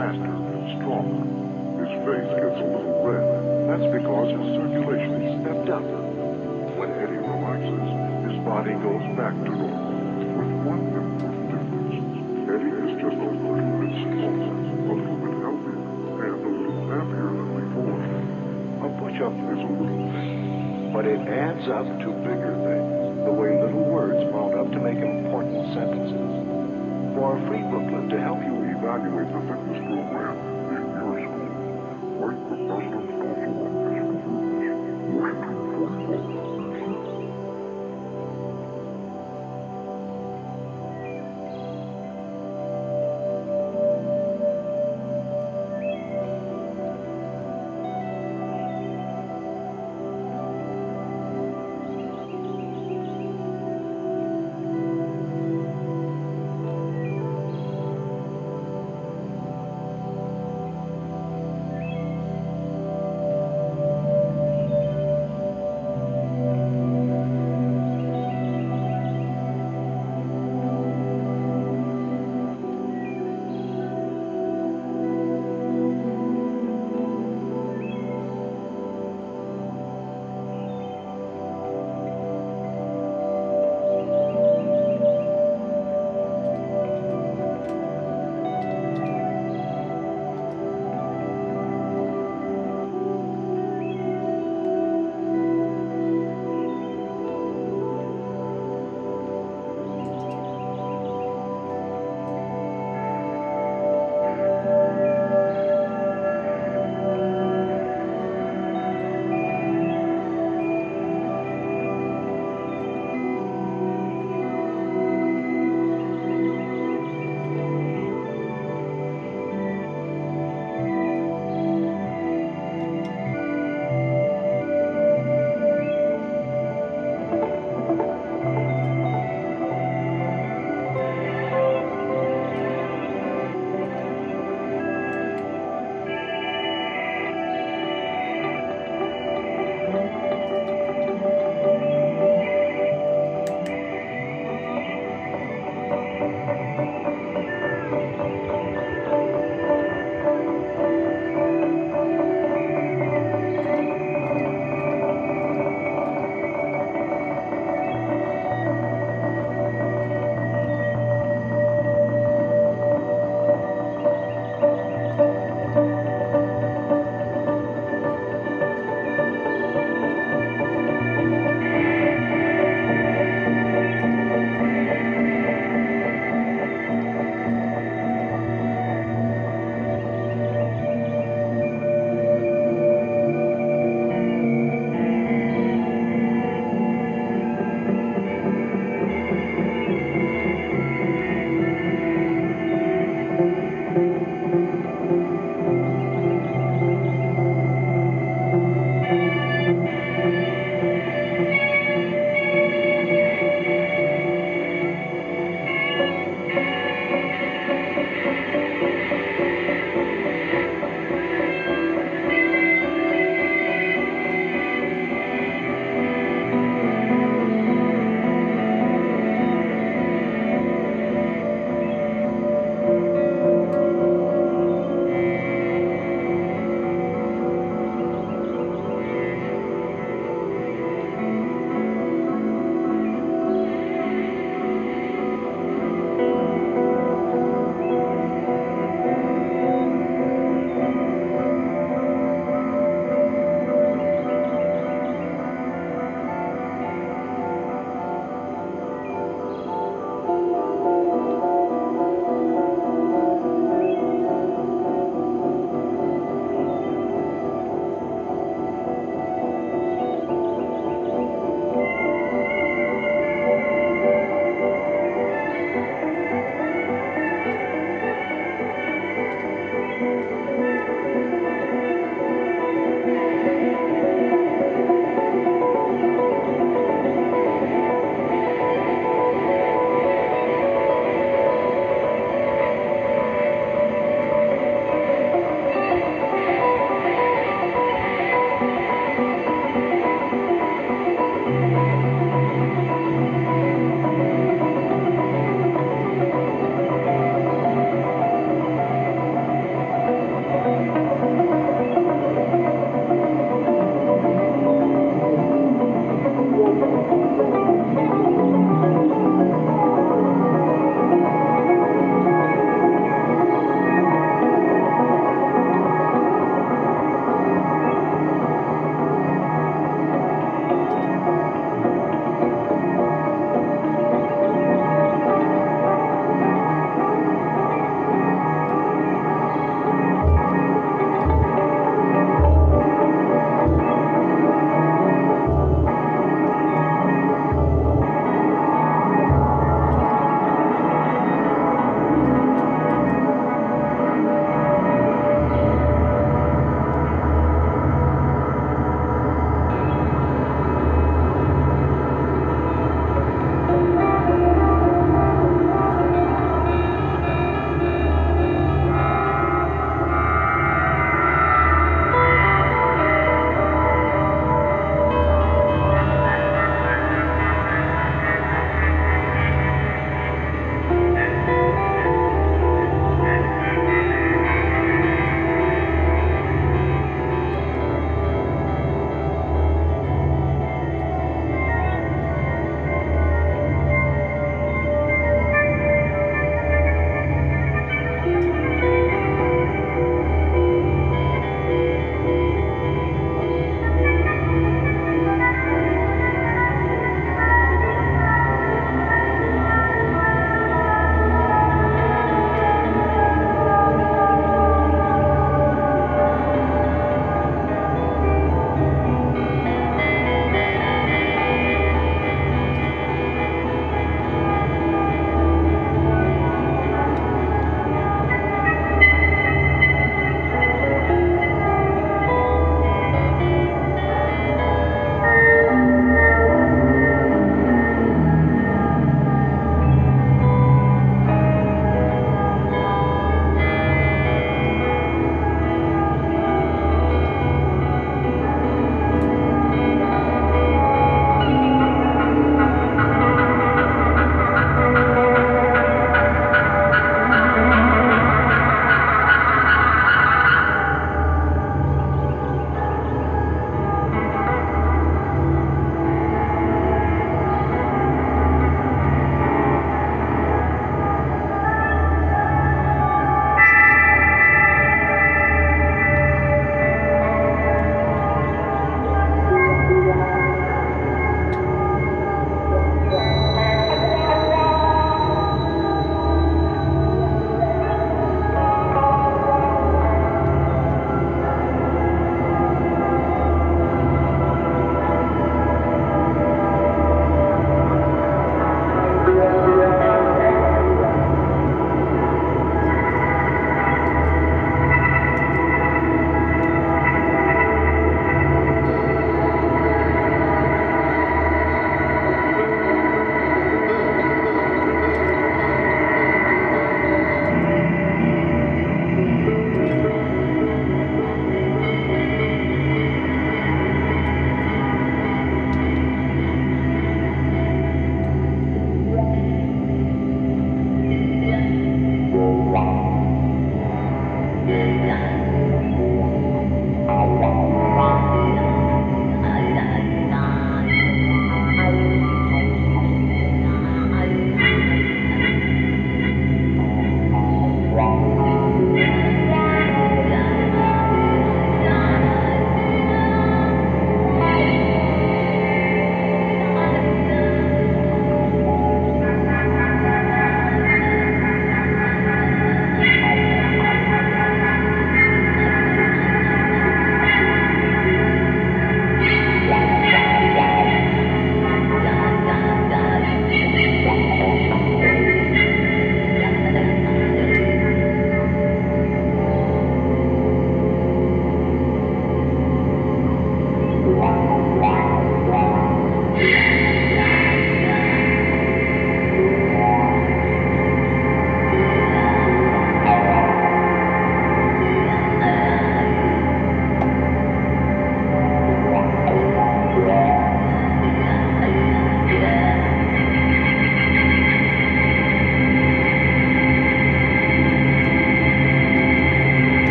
faster stronger. His face gets a little red. That's because his circulation is stepped up. When Eddie relaxes, his body goes back to normal. With one important difference. Eddie is just a little bit stronger, a little bit healthier, and a little happier than before. A push-up is a little thing, but it adds up to bigger things, the way little words mount up to make important sentences. For a free booklet to help you evaluate the fitness program in your school, write the President's Council on Physical Fitness, Washington 44.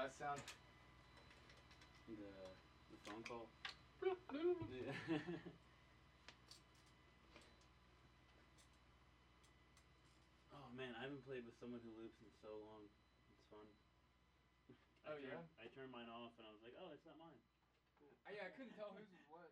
Last sound? The the phone call. Oh man, I haven't played with someone who loops in so long. It's fun. I Oh, yeah? turned- I turned mine off and I was like, oh, it's not mine. Uh, yeah, I couldn't tell whose was what.